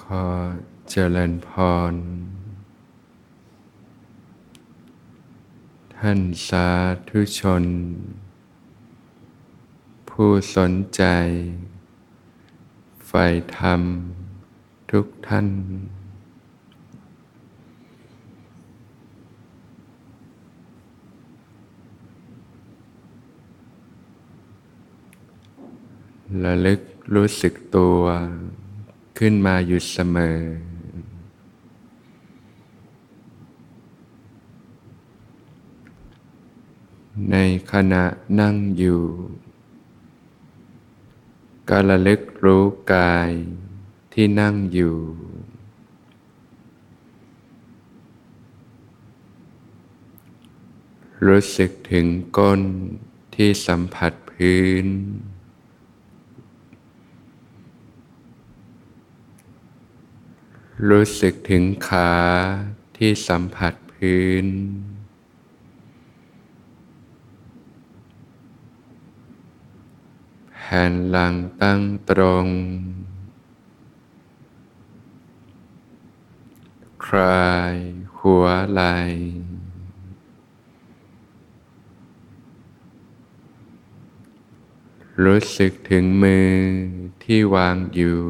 ขอเจริญพร ท่านสาธุชน ผู้สนใจใฝ่ธรรมทุกท่าน ระลึกรู้สึกตัว ขึ้นมาอยู่เสมอ ในขณะนั่งอยู่ก็ระลึกรู้กายที่นั่งอยู่ รู้สึกถึงก้นที่สัมผัสพื้น รู้สึกถึงขาที่สัมผัสพื้น แผ่นหลังตั้งตรง คลายหัวไหลรู้สึกถึงมือที่วางอยู่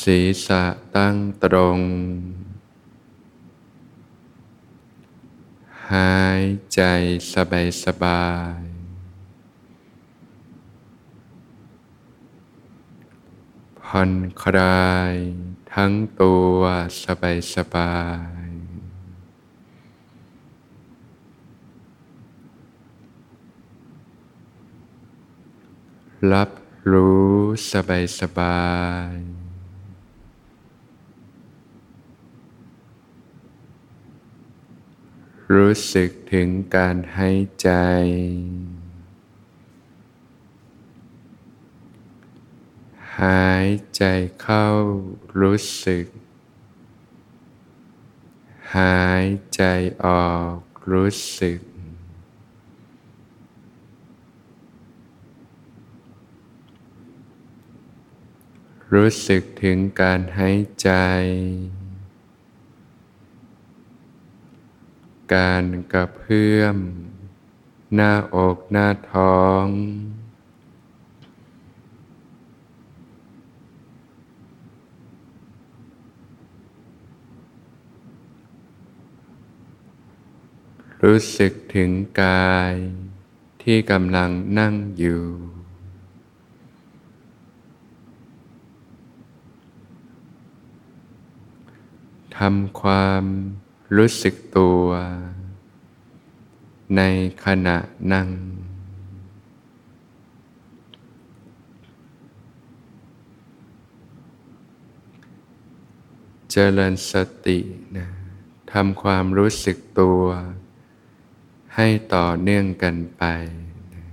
ศีรษะตั้งตรง หายใจสบายสบาย ผ่อนคลายทั้งตัวสบายสบายรับรู้สบายสบาย รู้สึกถึงการหายใจ หายใจเข้ารู้สึก หายใจออกรู้สึก รู้สึกถึงการหายใจ การกระเพื่อม หน้าอกหน้าท้อง รู้สึกถึงกายที่กำลังนั่งอยู่ทำความ รู้สึกตัว ในขณะนั่ง เจริญสตินะทำความรู้สึกตัว ให้ต่อเนื่องกันไปนะ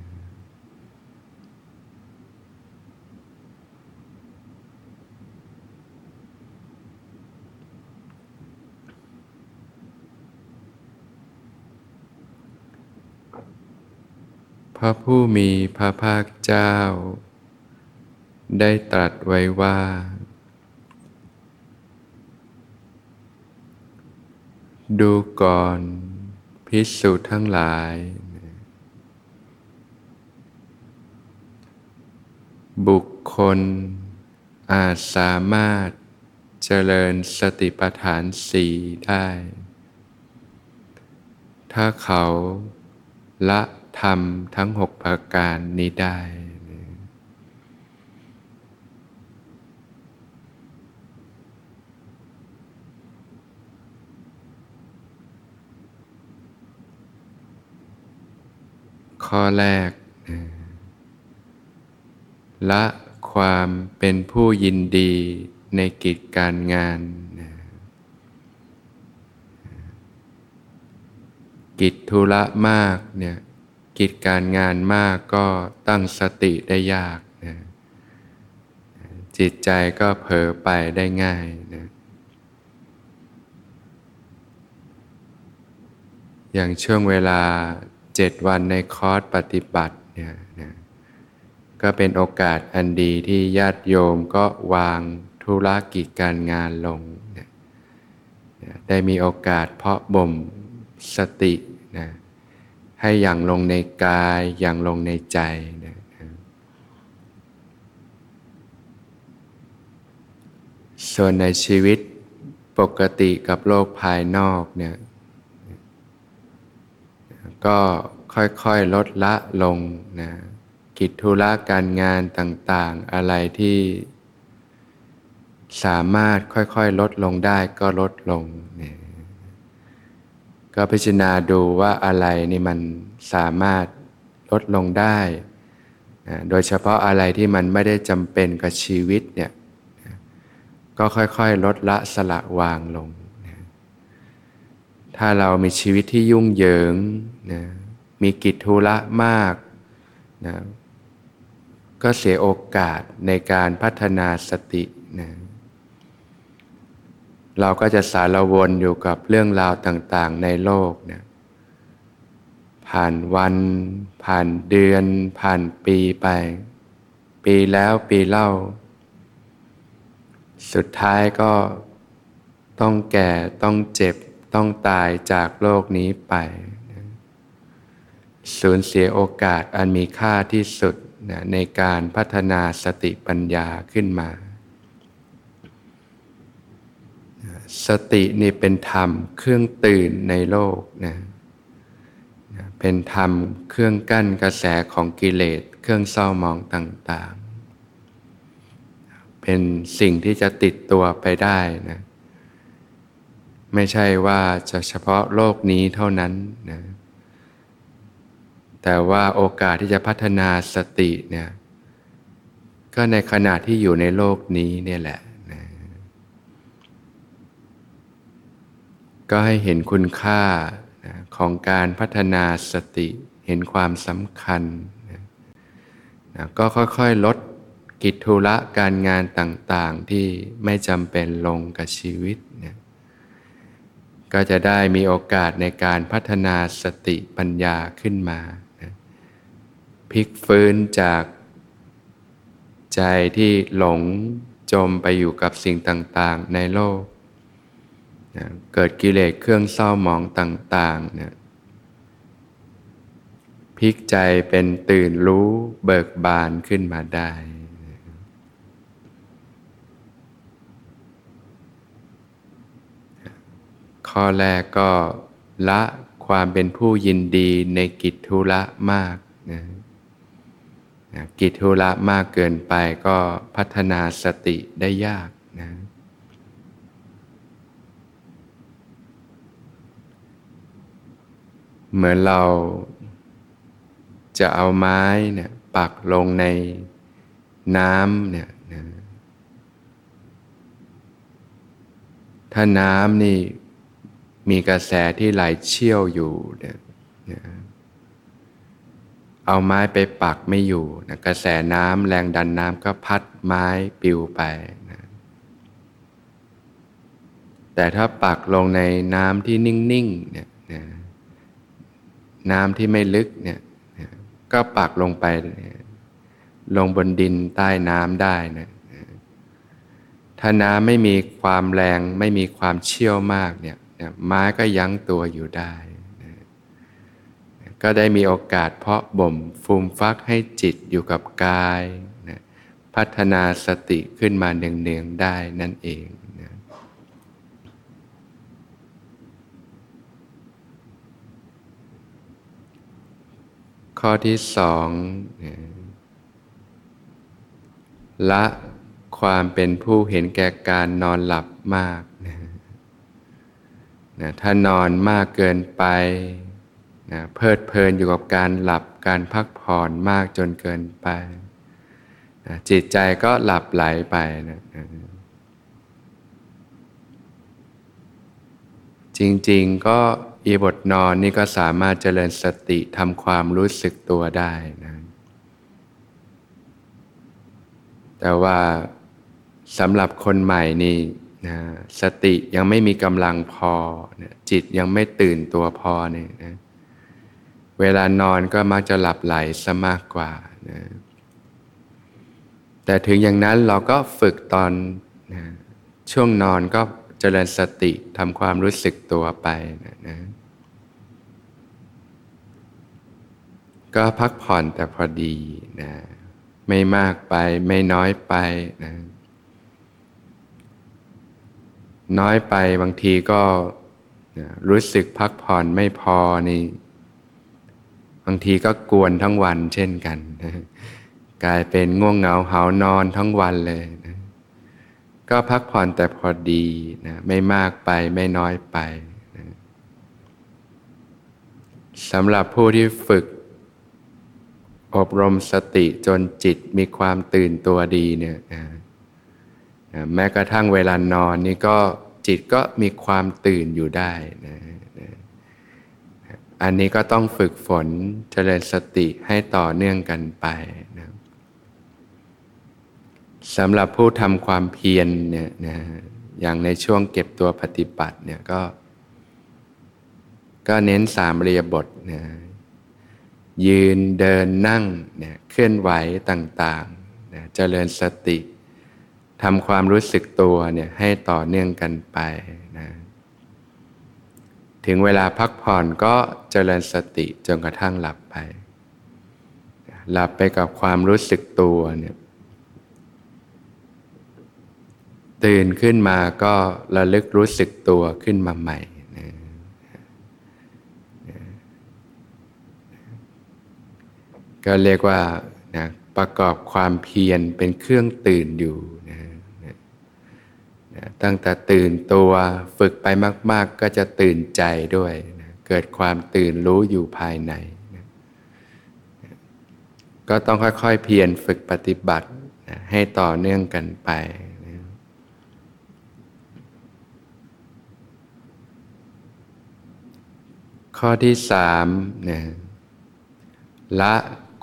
พระผู้มีพระภาคเจ้า ได้ตรัสไว้ว่า ดูก่อนพิสุทั้งหลาย บุคคลอาจสามารถเจริญสติปัฏฐานสี่ได้ ถ้าเขาละ ธรรมทั้งหกประการนี้ได้ ข้อแรก ละความเป็นผู้ยินดีในกิจการงานกิจธุระมากเนี่ย กิจการงานมากก็ตั้งสติได้ยากนะจิตใจก็เผลอไปได้ง่ายนะอย่างช่วงเวลาเจ็ดวันในคอร์สปฏิบัติเนี่ยนะก็เป็นโอกาสอันดีที่ญาติโยมก็วางธุรกิจการงานลงนะได้มีโอกาสเพาะบ่มสติ ให้อย่างลงในกายอย่างลงในใจนะส่วนในชีวิตปกติกับโลกภายนอกเนี่ยก็ค่อยๆลดละลงนะกิจธุระการงานต่างๆ อะไรที่สามารถค่อยๆ ลดลงได้ก็ลดลงเนี่ย ก็พิจารณาดูว่าอะไรนี่มันสามารถลดลงได้ โดยเฉพาะอะไรที่มันไม่ได้จำเป็นกับชีวิตเนี่ยก็ค่อยๆ ลดละสละวางลง ถ้าเรามีชีวิตที่ยุ่งเหยิงนะมีกิจธุระมากนะก็เสียโอกาสในการพัฒนาสตินะ เราก็จะสารวนอยู่กับเรื่องราวต่างๆ ในโลกเนะผ่านวัน ผ่านเดือน ผ่านปีไป ปีแล้วปีเล่า สุดท้ายก็ต้องแก่ต้องเจ็บต้องตายจากโลกนี้ไป สูญเสียโอกาสอันมีค่าที่สุดนะในการพัฒนาสติปัญญาขึ้นมา สตินี่เป็นธรรมเครื่องตื่นในโลกนะเป็นธรรมเครื่องกั้นกระแสของกิเลส เครื่องเศร้ามองต่างๆ เป็นสิ่งที่จะติดตัวไปได้นะไม่ใช่ว่าจะเฉพาะโลกนี้เท่านั้นนะแต่ว่าโอกาสที่จะพัฒนาสติเนี่ยก็ในขณะที่อยู่ในโลกนี้เนี่ยแหละนะ ก็ให้เห็นคุณค่าของการพัฒนาสติเห็นความสำคัญนะก็ค่อยๆลดกิจธุระการงานต่างๆ ที่ไม่จำเป็นลงกับชีวิตก็จะได้มีโอกาสในการพัฒนาสติปัญญาขึ้นมาพลิกฟื้นจากใจที่หลงจมไปอยู่กับสิ่งต่างๆ ในโลก นะเกิดกิเลสเครื่องเศร้าหมองต่างๆนะพลิกใจเป็นตื่นรู้เบิกบานขึ้นมาได้ข้อแรกก็ละความเป็นผู้ยินดีในกิจธุระมากนะกิจธุระมากเกินไปก็พัฒนาสติได้ยากนะ เหมือนเราจะเอาไม้เนี่ยปักลงในน้ำเนี่ยนะถ้าน้ำนี่มีกระแสที่ไหลเชี่ยวอยู่เนี่ยนะเอาไม้ไปปักไม่อยู่นะกระแสน้ำแรงดันน้ำก็พัดไม้ปิวไปนะแต่ถ้าปักลงในน้ำที่นิ่งๆเนี่ยนะ น้ำที่ไม่ลึกเนี่ยก็ปักลงไป ลงบนดินใต้น้ำได้นะถ้าน้ำไม่มีความแรงไม่มีความเชี่ยวมากเนี่ยไม้ก็ยั้งตัวอยู่ได้ ก็ได้มีโอกาสเพาะบ่มฟูมฟักให้จิตอยู่กับกาย พัฒนาสติขึ้นมาเนืองๆได้นั่นเองนะ ข้อที่สองละความเป็นผู้เห็นแก่การนอนหลับมากนะนะถ้านอนมากเกินไปนะเพลิดเพลินอยู่กับการหลับการพักผ่อนมากจนเกินไปนะจิตใจก็หลับไหลไปนะนะจริงๆก็ อีบทนอนนี่ก็สามารถเจริญสติทำความรู้สึกตัวได้นะแต่ว่าสำหรับคนใหม่นี่นะสติยังไม่มีกำลังพอนะจิตยังไม่ตื่นตัวพอเนี่ยนะเวลานอนก็มักจะหลับไหลซะมากกว่านะแต่ถึงอย่างนั้นเราก็ฝึกตอนนะช่วงนอนก็เจริญสติทำความรู้สึกตัวไปนะนะ ก็พักผ่อนแต่พอดีนะไม่มากไปไม่น้อยไปนะน้อยไปบางทีก็รู้สึกพักผ่อนไม่พอนี่บางทีก็กวนทั้งวันเช่นกันนะกลายเป็นง่วงเหงาเหานอนทั้งวันเลยนะก็พักผ่อนแต่พอดีนะไม่มากไปไม่น้อยไปนะสำหรับผู้ที่ฝึก อบรมสติจนจิตมีความตื่นตัวดีเนี่ยนะแม้กระทั่งเวลานอนนี่ก็จิตก็มีความตื่นอยู่ได้นะนะอันนี้ก็ต้องฝึกฝนเจริญสติให้ต่อเนื่องกันไปนะสำหรับผู้ทำความเพียรเนี่ยนะอย่างในช่วงเก็บตัวปฏิบัติเนี่ยก็ ก็เน้นสามเรียบทนะ ยืนเดินนั่งเนี่ยเคลื่อนไหวต่างๆนะเจริญสติทำความรู้สึกตัวเนี่ยให้ต่อเนื่องกันไปนะถึงเวลาพักผ่อนก็เจริญสติจนกระทั่งหลับไป หลับไปกับความรู้สึกตัวเนี่ยตื่นขึ้นมาก็ระลึกรู้สึกตัวขึ้นมาใหม่นะ ก็เรียกว่านะประกอบความเพียรเป็นเครื่องตื่นอยู่นะนะตั้งแต่ตื่นตัวฝึกไปมาก ๆ ก็จะตื่นใจด้วยนะเกิดความตื่นรู้อยู่ภายในนะก็ต้องค่อย ๆ เพียรฝึกปฏิบัตินะให้ต่อเนื่องกันไปข้อที่สามนะละ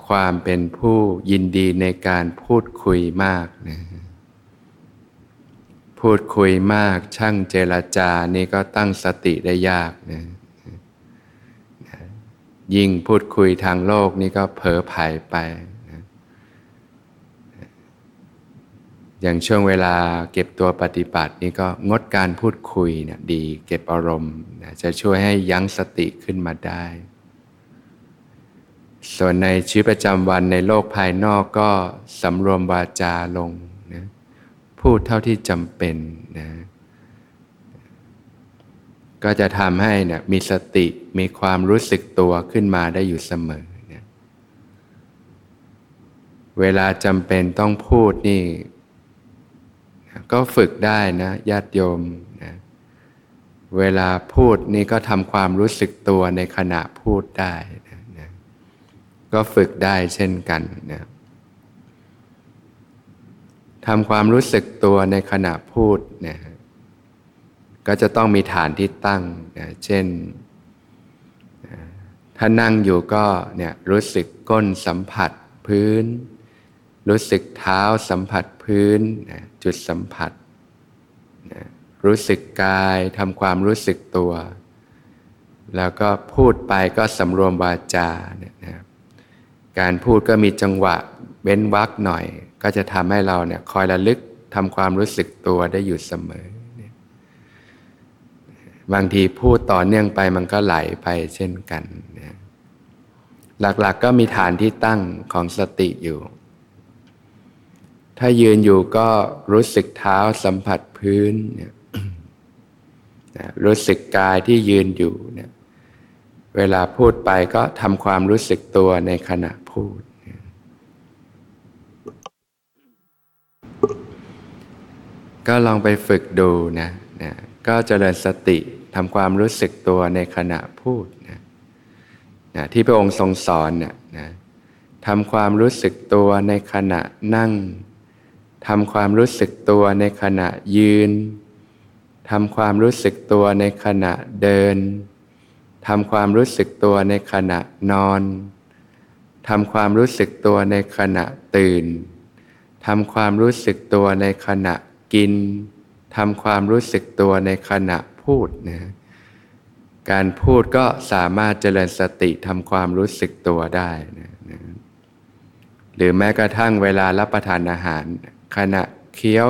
ความเป็นผู้ยินดีในการพูดคุยมากนะพูดคุยมากช่างเจรจานี่ก็ตั้งสติได้ยากนะยิ่งพูดคุยทางโลกนี่ก็เผลอไผ่ไปอย่างช่วงเวลาเก็บตัวปฏิบัตินี่ก็งดการพูดคุยเนี่ยดีเก็บอารมณ์จะช่วยให้ยั้งสติขึ้นมาได้ ส่วนในชีวิตประจำวันในโลกภายนอกก็สำรวมวาจาลงนะพูดเท่าที่จำเป็นนะก็จะทำให้เนี่ยมีสติมีความรู้สึกตัวขึ้นมาได้อยู่เสมอนะเวลาจำเป็นต้องพูดนี่ ก็ฝึกได้นะญาติโยมนะเวลาพูดนี่ก็ทำความรู้สึกตัวในขณะพูดได้ ก็ฝึกได้เช่นกันนะทำความรู้สึกตัวในขณะพูดนะก็จะต้องมีฐานที่ตั้งนะเช่น ถ้านั่งอยู่ก็เนี่ยรู้สึกก้นสัมผัสพื้น รู้สึกเท้าสัมผัสพื้นนะจุดสัมผัสนะรู้สึกกายทำความรู้สึกตัว แล้วก็พูดไปก็สำรวมวาจาเนี่ยนะ การพูดก็มีจังหวะเว้นวักหน่อย ก็จะทำให้เราเนี่ยคอยระลึกทำความรู้สึกตัวได้อยู่เสมอ บางทีพูดต่อเนื่องไปมันก็ไหลไปเช่นกันนะหลักๆกก็มีฐานที่ตั้งของสติอยู่ ถ้ายืนอยู่ก็รู้สึกเท้าสัมผัสพื้นเนี่ยรู้สึกกายที่ยืนอยู่เนี่ย เวลาพูดไปก็ทำความรู้สึกตัวในขณะพูด ก็ลองไปฝึกดูนะนะก็เจริญสติทำความรู้สึกตัวในขณะพูดนะนะที่พระองค์ทรงสอนเนี่ยนะทำความรู้สึกตัวในขณะนั่งทำความรู้สึกตัวในขณะยืนทำความรู้สึกตัวในขณะเดิน ทำความรู้สึกตัวในขณะนอนทำความรู้สึกตัวในขณะตื่นทำความรู้สึกตัวในขณะกินทำความรู้สึกตัวในขณะพูดนะการพูดก็สามารถเจริญสติทำความรู้สึกตัวได้นะนะหรือแม้กระทั่งเวลารับประทานอาหาร ขณะเคี้ยว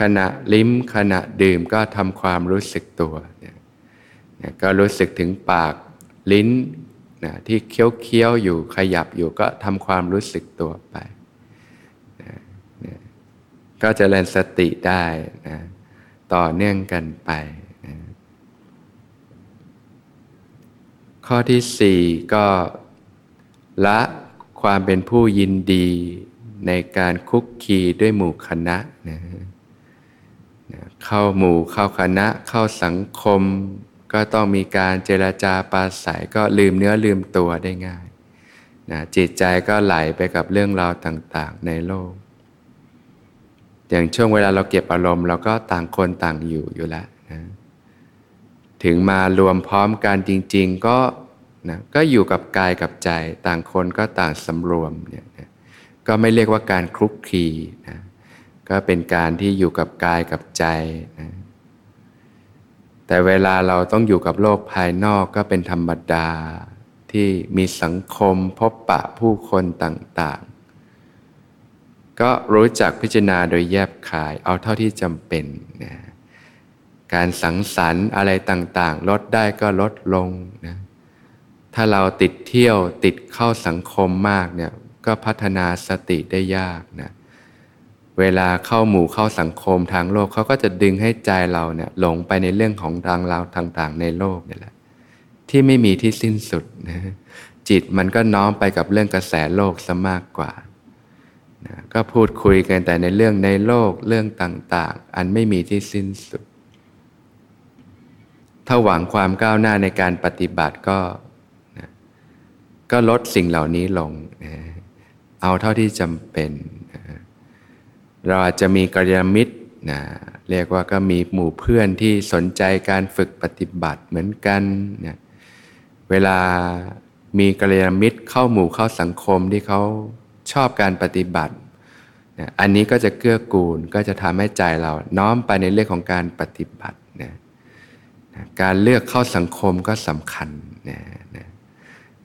ขณะลิ้ม ขณะดื่มก็ทำความรู้สึกตัว ก็รู้สึกถึงปากลิ้นนะที่เคี้ยวเคี้ยวอยู่ขยับอยู่ก็ทำความรู้สึกตัวไปนะนะก็จเจริญสติได้นะต่อเนื่องกันไปนะข้อที่สี่ก็ละความเป็นผู้ยินดีในการคุกคีด้วยหมู่คณะนะเข้าหมู่เข้าคณะเข้าสังคม ก็ต้องมีการเจรจาปาศัยก็ลืมเนื้อลืมตัวได้ง่ายนะจิตใจก็ไหลไปกับเรื่องราวต่างๆในโลก อย่างช่วงเวลาเราเก็บอารมณ์เราก็ต่างคนต่างอยู่อยู่แล้วนะถึงมารวมพร้อมกันจริง ๆ ก็นะก็อยู่กับกายกับใจ ต่างคนก็ต่างสำรวมเนี่ยนะก็ไม่เรียกว่าการคลุกคลีนะก็เป็นการที่อยู่กับกายกับใจนะ แต่เวลาเราต้องอยู่กับโลกภายนอกก็เป็นธรรมดา ที่มีสังคมพบปะผู้คนต่างๆ ก็รู้จักพิจารณาโดยแยบขาย เอาเท่าที่จำเป็นนะการสังสรรค์อะไรต่างๆ ลดได้ก็ลดลงนะถ้าเราติดเที่ยวติดเข้าสังคมมากเนี่ยก็พัฒนาสติได้ยากนะ เวลาเข้าหมู่เข้าสังคมทางโลกเขาก็จะดึงให้ใจเราเนี่ยหลงไปในเรื่องของทางราวต่าง ๆ ในโลกนี่แหละที่ไม่มีที่สิ้นสุดนะจิตมันก็น้อมไปกับเรื่องกระแสโลกซะมากกว่านะก็พูดคุยกันแต่ในเรื่องในโลกเรื่องต่าง ๆ อันไม่มีที่สิ้นสุด ถ้าหวังความก้าวหน้าในการปฏิบัติก็นะก็ลดสิ่งเหล่านี้ลงนะเอาเท่าที่จำเป็น เราอาจจะมีกัลยาณมิตรนะเรียกว่าก็มีหมู่เพื่อนที่สนใจการฝึกปฏิบัติเหมือนกันนะเวลามีกัลยาณมิตรเข้าหมู่เข้าสังคมที่เขาชอบการปฏิบัตินะอันนี้ก็จะเกื้อกูลก็จะทำให้ใจเราน้อมไปในเรื่องของการปฏิบัตินะนะการเลือกเข้าสังคมก็สำคัญนะนะ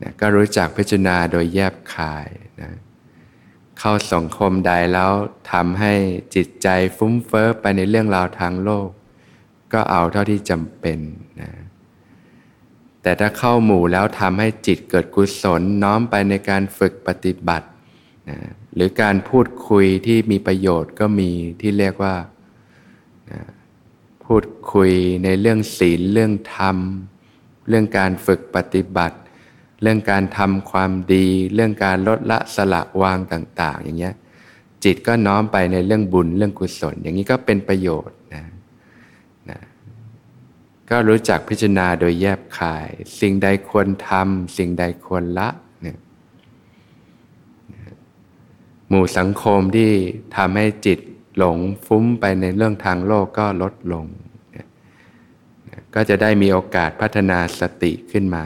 นะก็รู้จักพิจารณาโดยแยบคายนะ เข้าสังคมใดแล้วทำให้จิตใจฟุ้งเฟ้อไปในเรื่องราวทางโลก ก็เอาเท่าที่จำเป็นนะแต่ถ้าเข้าหมู่แล้วทำให้จิตเกิดกุศลน้อมไปในการฝึกปฏิบัตินะหรือการพูดคุยที่มีประโยชน์ก็มีที่เรียกว่านะพูดคุยในเรื่องศีลเรื่องธรรม เรื่องการฝึกปฏิบัติ เรื่องการทำความดี เรื่องการลดละสละวางต่าง ๆ อย่างเงี้ยจิตก็น้อมไปในเรื่องบุญเรื่องกุศล อย่างนี้ก็เป็นประโยชน์นะนะก็รู้จักพิจารณาโดยแยบคาย สิ่งใดควรทำสิ่งใดควรละเนี่ยหมู่สังคมที่ทำให้จิตหลงฟุ้มไปในเรื่องทางโลกก็ลดลง ก็จะได้มีโอกาสพัฒนาสติขึ้นมา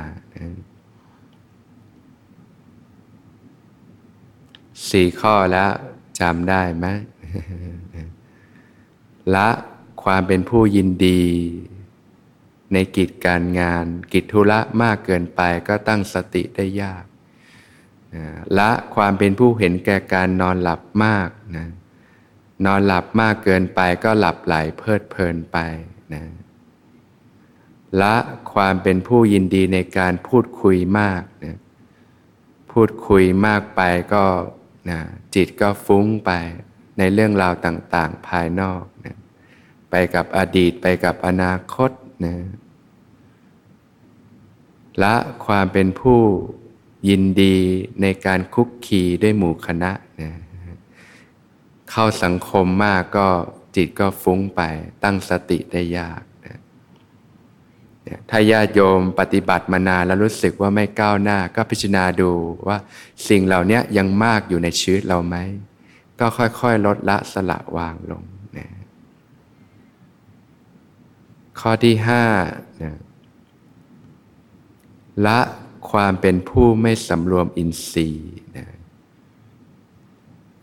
สี่ข้อแล้วจำได้ไหมละความเป็นผู้ยินดี ในกิจการงาน กิจธุระมากเกินไปก็ตั้งสติได้ยากละความเป็นผู้เห็นแก่การนอนหลับมากนะนอนหลับมากเกินไปก็หลับไหลเพลิดเพลินไปนะละความเป็นผู้ยินดีในการพูดคุยมากนะพูดคุยมากไปก็ นะจิตก็ฟุ้งไปในเรื่องราวต่าง ๆ ภายนอกนะไปกับอดีตไปกับอนาคตนะละความเป็นผู้ยินดีในการคุกคีด้วยหมู่คณะนะเข้าสังคมมากก็จิตก็ฟุ้งไปตั้งสติได้ยาก ถ้าญาติโยมปฏิบัติมานานแล้วรู้สึกว่าไม่ก้าวหน้า ก็พิจารณาดูว่าสิ่งเหล่านี้ยังมากอยู่ในชีวิตเราไหม ก็ค่อยๆ ลดละสละวางลงนะข้อที่ห้านะละความเป็นผู้ไม่สำรวมอินทรีย์นะ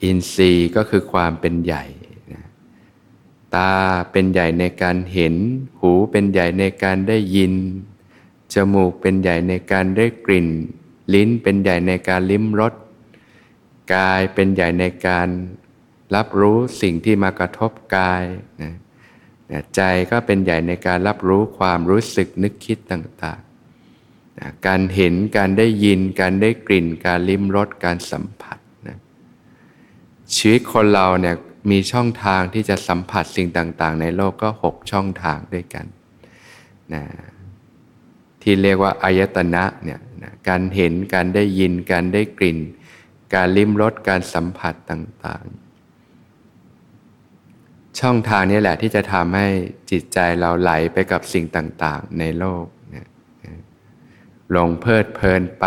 อินทรีย์ก็คือความเป็นใหญ่ ตาเป็นใหญ่ในการเห็น หูเป็นใหญ่ในการได้ยิน จมูกเป็นใหญ่ในการได้กลิ่น ลิ้นเป็นใหญ่ในการลิ้มรส กายเป็นใหญ่ในการรับรู้สิ่งที่มากระทบกายนะใจก็เป็นใหญ่ในการรับรู้ความรู้สึกนึกคิดต่างๆนะการเห็น การได้ยิน การได้กลิ่น การลิ้มรส การสัมผัสนะชีวิตคนเราเนี่ย มีช่องทางที่จะสัมผัสสิ่งต่างๆ ในโลกก็หกช่องทางด้วยกันนะที่เรียกว่าอายตนะเนี่ยนะการเห็นการได้ยินการได้กลิ่น การลิ้มรสการสัมผัสต่างๆ ช่องทางนี้แหละที่จะทำให้จิตใจเราไหลไปกับสิ่งต่างๆ ในโลกนะลงเพลิดเพลินไป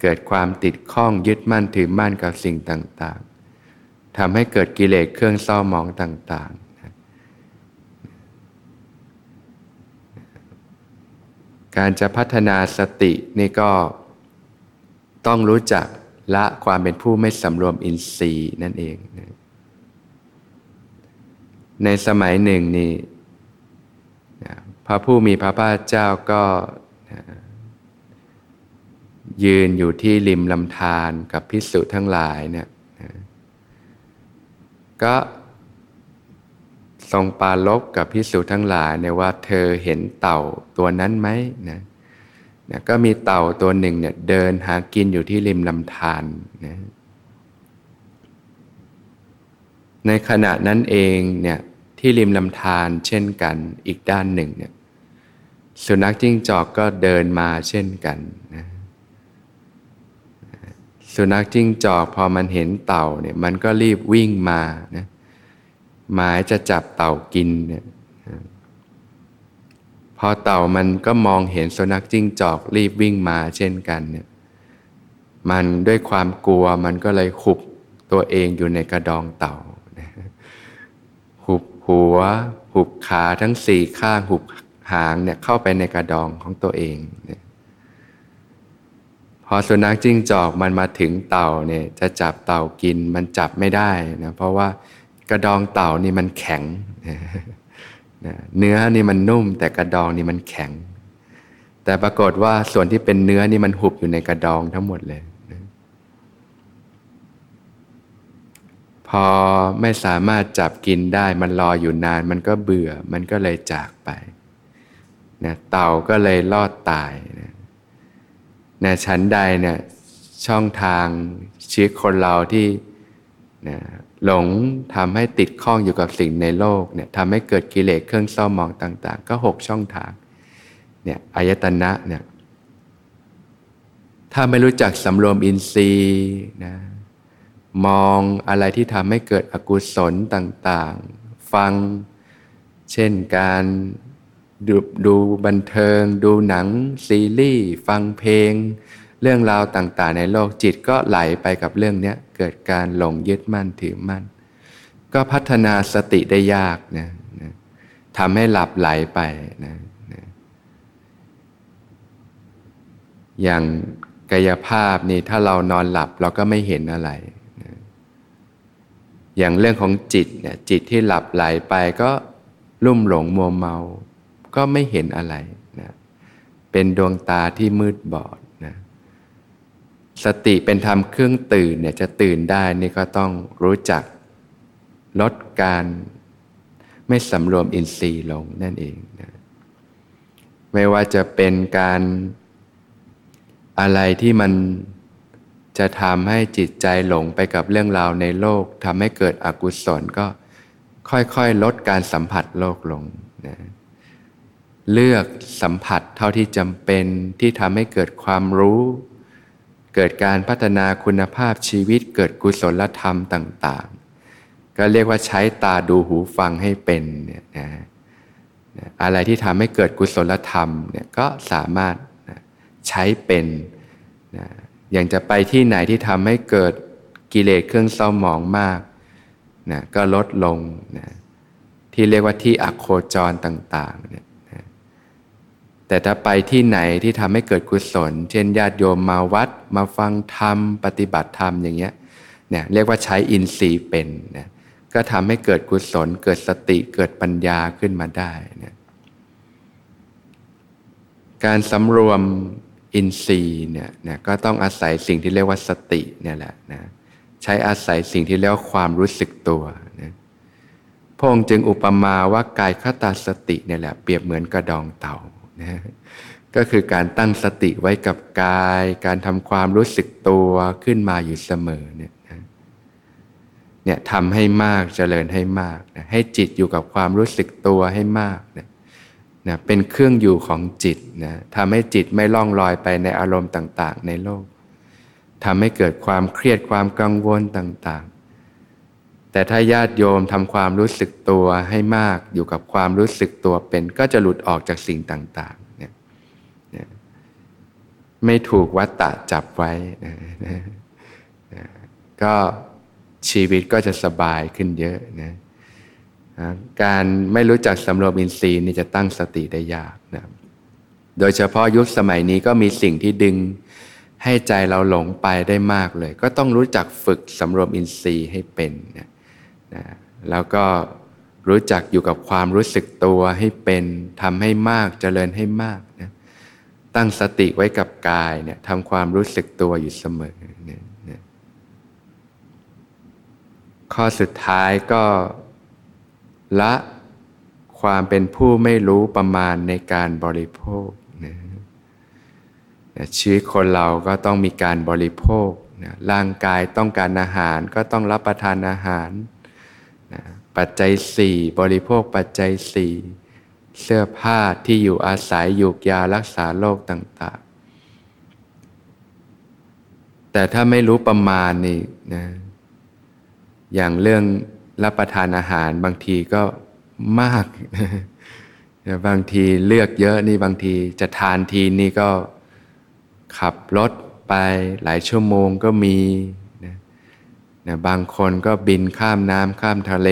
เกิดความติดข้องยึดมั่นถือมั่นกับสิ่งต่างๆ ทำให้เกิดกิเลสเครื่องเศร้าหมองต่างๆ การจะพัฒนาสตินี่ก็ต้องรู้จักละความเป็นผู้ไม่สำรวมอินทรีย์นั่นเอง ในสมัยหนึ่งนี่พระผู้มีพระภาคเจ้าก็ยืนอยู่ที่ริมลำธารกับพิสุทั้งหลายเนี่ย ก็ทรงปาลบกับพิสูจทั้งหลายเนี่ยว่าเธอเห็นเต่าตัวนั้นไหมนะนะก็มีเต่าตัวหนึ่งเนี่ยเดินหากินอยู่ที่ริมลำธารนะในขณะนั้นเองเนี่ยที่ริมลำธารเช่นกันอีกด้านหนึ่งเนี่ยสุนัขจิ้งจอกก็เดินมาเช่นกันนะ สุนัขจิ้งจอกพอมันเห็นเต่าเนี่ยมันก็รีบวิ่งมานะหมายจะจับเต่ากินเนี่ยพอเต่ามันก็มองเห็นสุนัขจิ้งจอกรีบวิ่งมาเช่นกันเนี่ยมันด้วยความกลัวมันก็เลยหุบตัวเองอยู่ในกระดองเต่าหุบหัว หุบขาทั้งสี่ข้าง หุบหางเนี่ยเข้าไปในกระดองของตัวเองเนี่ย อสุนัขจิ้งจอกมันมาถึงเต่าเนี่ยจะจับเต่ากินมันจับไม่ได้นะเพราะว่ากระดองเต่านี่มันแข็งเนื้อนี่มันนุ่ม แต่กระดองนี่มันแข็ง แต่ปรากฏว่าส่วนที่เป็นเนื้อนี่มันหุบอยู่ในกระดองทั้งหมดเลย พอไม่สามารถจับกินได้ มันรออยู่นาน มันก็เบื่อ มันก็เลยจากไปนะเต่าก็เลยรอดตายนะ นะชั้นใดเนี่ยช่องทางชีวิตคนเราที่นะหลงทำให้ติดข้องอยู่กับสิ่งในโลกเนี่ยทำให้เกิดกิเลสเครื่องเศร้าหมองต่าง ๆ ก็หกช่องทางเนี่ยอายตนะเนี่ยถ้าไม่รู้จักสำรวมอินทรีย์นะมองอะไรที่ทำให้เกิดอกุศลต่าง ๆ ฟัง เช่นการ ดูดูบันเทิง ดูหนัง ซีรีส์ฟังเพลง เรื่องราวต่างๆ ในโลกจิตก็ไหลไปกับเรื่องนี้เกิดการหลงยึดมั่นถือมั่น ก็พัฒนาสติได้ยากนะนะทำให้หลับไหลไปนะนะอย่างกายภาพนี่ถ้าเรานอนหลับเราก็ไม่เห็นอะไรนะอย่างเรื่องของจิตเนี่ยจิตที่หลับไหลไปก็ลุ่มหลงมัวเมา ก็ไม่เห็นอะไรนะเป็นดวงตาที่มืดบอดสติเป็นธรรมเครื่องตื่นเนี่ยจะตื่นได้นี่ก็ต้องรู้จักลดการไม่สำรวมอินทรีย์ลงนั่นเองนะไม่ว่าจะเป็นการอะไรที่มันจะทำให้จิตใจหลงไปกับเรื่องราวในโลกทำให้เกิดอกุศลก็ค่อยๆ ลดการสัมผัสโลกลงนะ เลือกสัมผัสเท่าที่จำเป็นที่ทำให้เกิดความรู้ เกิดการพัฒนาคุณภาพชีวิตเกิดกุศลธรรมต่าง ๆ ก็เรียกว่าใช้ตาดูหูฟังให้เป็นเนี่ยนะอะไรที่ทำให้เกิดกุศลธรรมเนี่ยก็สามารถใช้เป็นนะอย่างจะไปที่ไหนที่ทำให้เกิดกิเลสเครื่องเศร้าหมองมากนะก็ลดลงนะที่เรียกว่าที่อโคจรต่างๆเนี่ย แต่ถ้าไปที่ไหนที่ทำให้เกิดกุศล เช่นญาติโยมมาวัด มาฟังธรรม ปฏิบัติธรรมอย่างเงี้ยเนี่ยเรียกว่าใช้อินทรีย์เป็นนะก็ทำให้เกิดกุศล เกิดสติเกิดปัญญาขึ้นมาได้นะการสำรวมอินทรีย์เนี่ยนะก็ต้องอาศัยสิ่งที่เรียกว่าสติเนี่ยแหละนะใช้อาศัยสิ่งที่เรียกว่าความรู้สึกตัวนะพงจึงอุปมาว่ากายคตาสติเนี่ยแหละเปรียบเหมือนกระดองเต่า นะก็คือการตั้งสติไว้กับกาย การทำความรู้สึกตัวขึ้นมาอยู่เสมอเนี่ยเนี่ยทำให้มากเจริญให้มากนะให้จิตอยู่กับความรู้สึกตัวให้มากนะนะเป็นเครื่องอยู่ของจิตนะทำให้จิตไม่ล่องลอยไปในอารมณ์ต่าง ๆ ในโลกทำให้เกิดความเครียดความกังวลต่างๆ แต่ถ้าญาติโยมทำความรู้สึกตัวให้มากอยู่กับความรู้สึกตัวเป็น ก็จะหลุดออกจากสิ่งต่างๆเนี่ยไม่ถูกวัตตะจับไว้นะก็ชีวิตก็จะสบายขึ้นเยอะนะการไม่รู้จักสำรวมอินทรีย์นี่จะตั้งสติได้ยากนะโดยเฉพาะยุคสมัยนี้ก็มีสิ่งที่ดึงให้ใจเราหลงไปได้มากเลย ก็ต้องรู้จักฝึกสำรวมอินทรีย์ให้เป็นนะ นะแล้วก็รู้จักอยู่กับความรู้สึกตัวให้เป็นทำให้มากเจริญให้มากนะตั้งสติไว้กับกายเนี่ยทำความรู้สึกตัวอยู่เสมอเนี่ยข้อสุดท้ายก็ละความเป็นผู้ไม่รู้ประมาณในการบริโภคนะชีวิตคนเราก็ต้องมีการบริโภคนะร่างกายต้องการอาหารก็ต้องรับประทานอาหาร ปัจจัยสี่บริโภคปัจจัยสี่เสื้อผ้าที่อยู่อาศัยยูกยารักษาโรคต่าง ๆ แต่ถ้าไม่รู้ประมาณนี่นะอย่างเรื่องรับประทานอาหารบางทีก็มาก บางทีเลือกเยอะนี่บางทีจะทานทีนี่ก็ขับรถไปหลายชั่วโมงก็มี นะบางคนก็บินข้ามน้ำข้ามทะเล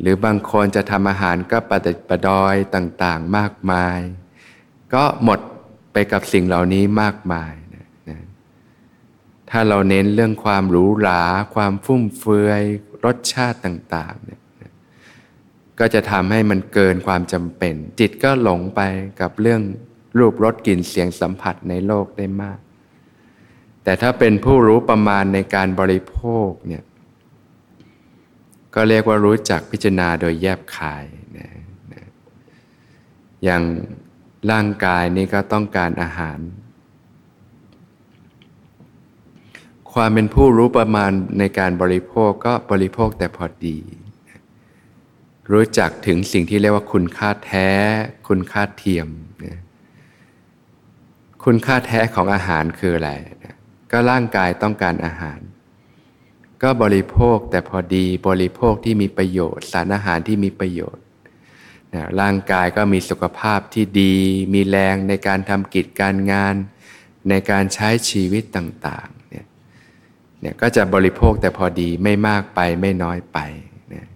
หรือบางคนจะทำอาหารก็ประดิษฐ์ประดอยต่างๆมากมาย ก็หมดไปกับสิ่งเหล่านี้มากมายถ้าเราเน้นเรื่องความหรูหรา ความฟุ่มเฟือย รสชาติต่างๆเนี่ยก็จะทำให้มันเกินความจำเป็น จิตก็หลงไปกับเรื่องรูปรสกลิ่นเสียงสัมผัสในโลกได้มาก แต่ถ้าเป็นผู้รู้ประมาณในการบริโภคเนี่ยก็เรียกว่ารู้จักพิจารณาโดยแยบคายนะนะอย่างร่างกายนี่ก็ต้องการอาหาร ความเป็นผู้รู้ประมาณในการบริโภคก็บริโภคแต่พอดี รู้จักถึงสิ่งที่เรียกว่าคุณค่าแท้ คุณค่าเทียมคุณค่าแท้ของอาหารคืออะไร ก็ร่างกายต้องการอาหาร ก็บริโภคแต่พอดีบริโภคที่มีประโยชน์ สารอาหารที่มีประโยชน์ร่างกายก็มีสุขภาพที่ดี มีแรงในการทำกิจการงาน ในการใช้ชีวิตต่างเนี่ยก็จะบริโภคแต่พอดีไม่มากไปไม่น้อยไปนะ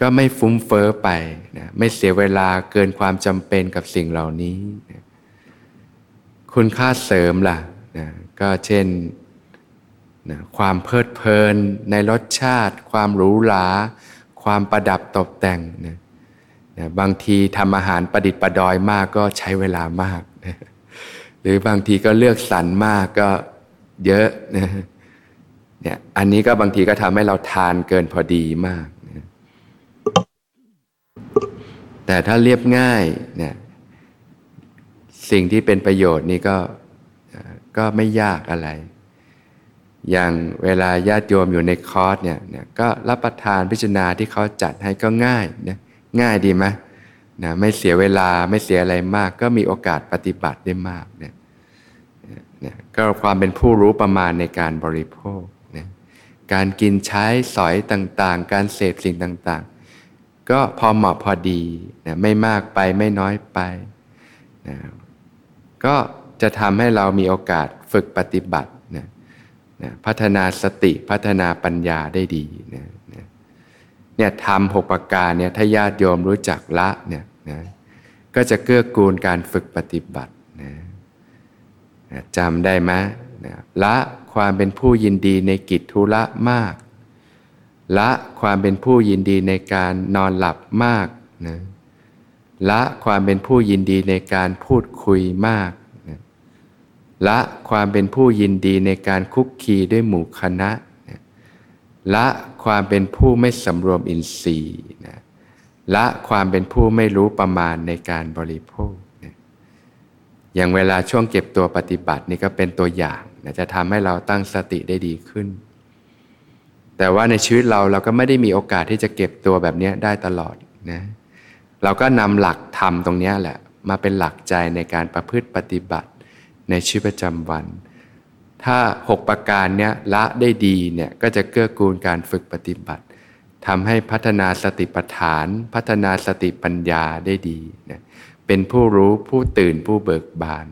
ก็ไม่ฟุ้มเฟอ้อไปนะไม่เสียเวลาเกินความจำเป็นกับสิ่งเหล่านี้นะคุณค่าเสริมล่ะนะ ก็เช่นนะความเพลิดเพลินในรสชาติ ความหรูหรา ความประดับตกแต่งนะนะบางทีทำอาหารประดิษฐ์ประดอยมากก็ใช้เวลามากนะหรือบางทีก็เลือกสรรมากก็เยอะนะเนี่ยอันนี้ก็บางทีก็ทำให้เราทานเกินพอดีมากนะแต่ถ้าเรียบง่ายเนี่ยสิ่งที่เป็นประโยชน์นี่ก็ ก็ไม่ยากอะไร อย่างเวลาญาติโยมอยู่ในคอร์สเนี่ยเนี่ยก็รับประทานพิจารณาที่เขาจัดให้ก็ง่ายนะง่ายดีไหมนะไม่เสียเวลาไม่เสียอะไรมาก ก็มีโอกาสปฏิบัติได้มากเนี่ยเนี่ยก็ความเป็นผู้รู้ประมาณในการบริโภคการกินใช้สอยต่างๆ การเสพสิ่งต่างๆ ก็พอเหมาะพอดีนะไม่มากไปไม่น้อยไปนะก็ จะทำให้เรามีโอกาสฝึกปฏิบัตินะนะพัฒนาสติพัฒนาปัญญาได้ดีนะนะเนี่ยทำหกประการเนี่ยถ้าญาติโยมรู้จักละเนี่ยนะก็จะเกื้อกูลการฝึกปฏิบัตินะนะจำได้ไหมนะละความเป็นผู้ยินดีในกิจธุระมาก ละความเป็นผู้ยินดีในการนอนหลับมากนะละความเป็นผู้ยินดีในการพูดคุยมาก ละความเป็นผู้ยินดีในการคุกคีด้วยหมู่คณะละความเป็นผู้ไม่สำรวมอินทรีย์นะละความเป็นผู้ไม่รู้ประมาณในการบริโภคนะอย่างเวลาช่วงเก็บตัวปฏิบัตินี่ก็เป็นตัวอย่างนะจะทำให้เราตั้งสติได้ดีขึ้น แต่ว่าในชีวิตเราเราก็ไม่ได้มีโอกาสที่จะเก็บตัวแบบนี้ได้ตลอดนะเราก็นำหลักธรรมตรงนี้แหละมาเป็นหลักใจในการประพฤติปฏิบัติ ในชีวิตประจำวัน ถ้า 6 ประการเนี้ยละได้ดีเนี่ยก็จะเกื้อกูลการฝึกปฏิบัติทำให้พัฒนาสติปัฏฐาน พัฒนาสติปัญญาได้ดีนะเป็นผู้รู้ผู้ตื่นผู้เบิกบาน